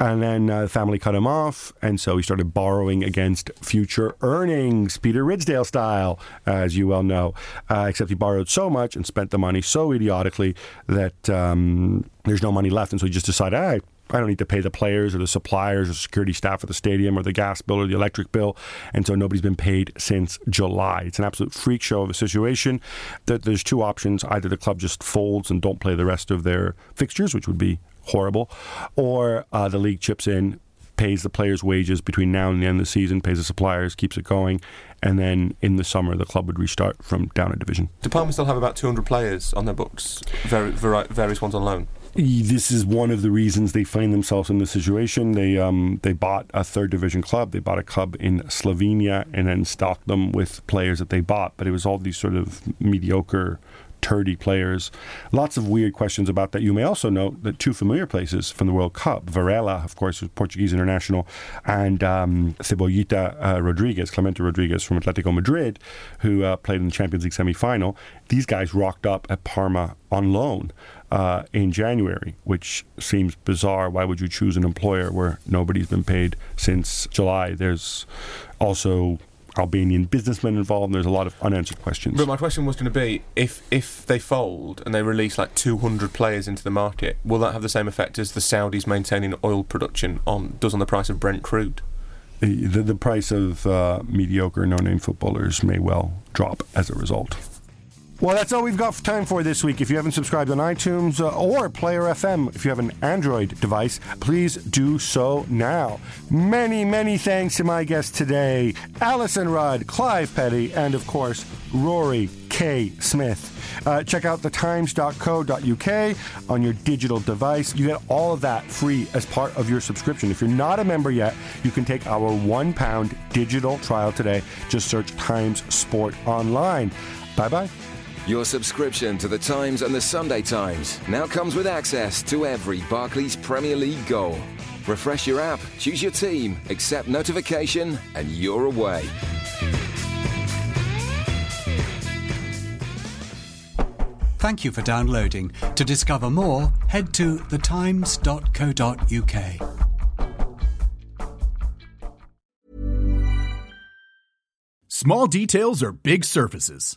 Speaker 4: And then uh, the family cut him off, and so he started borrowing against future earnings, Peter Ridsdale style, as you well know. Uh, except he borrowed so much and spent the money so idiotically that um, there's no money left, and so he just decided, "Ah, I don't need to pay the players or the suppliers or security staff at the stadium or the gas bill or the electric bill. And so nobody's been paid since July. It's an absolute freak show of a situation. That There's two options. Either the club just folds and don't play the rest of their fixtures, which would be horrible, or uh, the league chips in, pays the players' wages between now and the end of the season, pays the suppliers, keeps it going, and then in the summer the club would restart from down a division.
Speaker 6: Do Parma still have about 200 players on their books, vari- vari- various ones on loan?
Speaker 4: This is one of the reasons they find themselves in this situation. They um, they bought a third division club. They bought a club in Slovenia and then stocked them with players that they bought. But it was all these sort of mediocre, turdy players. Lots of weird questions about that. You may also note that two familiar places from the World Cup, Varela, of course, was Portuguese international, and um, Cebollita uh, Rodriguez, Clemente Rodriguez from Atletico Madrid, who uh, played in the Champions League semi-final. These guys rocked up at Parma on loan uh, in January, which seems bizarre. Why would you choose an employer where nobody's been paid since July? There's also Albanian businessmen involved, and there's a lot of unanswered questions.
Speaker 6: But my question was going to be if if they fold and they release like 200 players into the market, will that have the same effect as the Saudis maintaining oil production on does on the price of Brent crude?
Speaker 4: the, the, the price of uh, mediocre no-name footballers may well drop as a result. Well, that's all we've got time for this week. If you haven't subscribed on iTunes uh, or Player FM, if you have an Android device, please do so now. Many, many thanks to my guests today Alyson Rudd, Clive Petty, and of course, Rory K. Smith. Uh, check out thetimes.co.uk on your digital device. You get all of that free as part of your subscription. If you're not a member yet, you can take our one pound digital trial today. Just search Times Sport online. Bye bye.
Speaker 3: Your subscription to the Times and the Sunday Times now comes with access to every Barclays Premier League goal. Refresh your app, choose your team, accept notification, and you're away.
Speaker 2: Thank you for downloading. To discover more, head to thetimes.co.uk.
Speaker 10: Small details are big surfaces.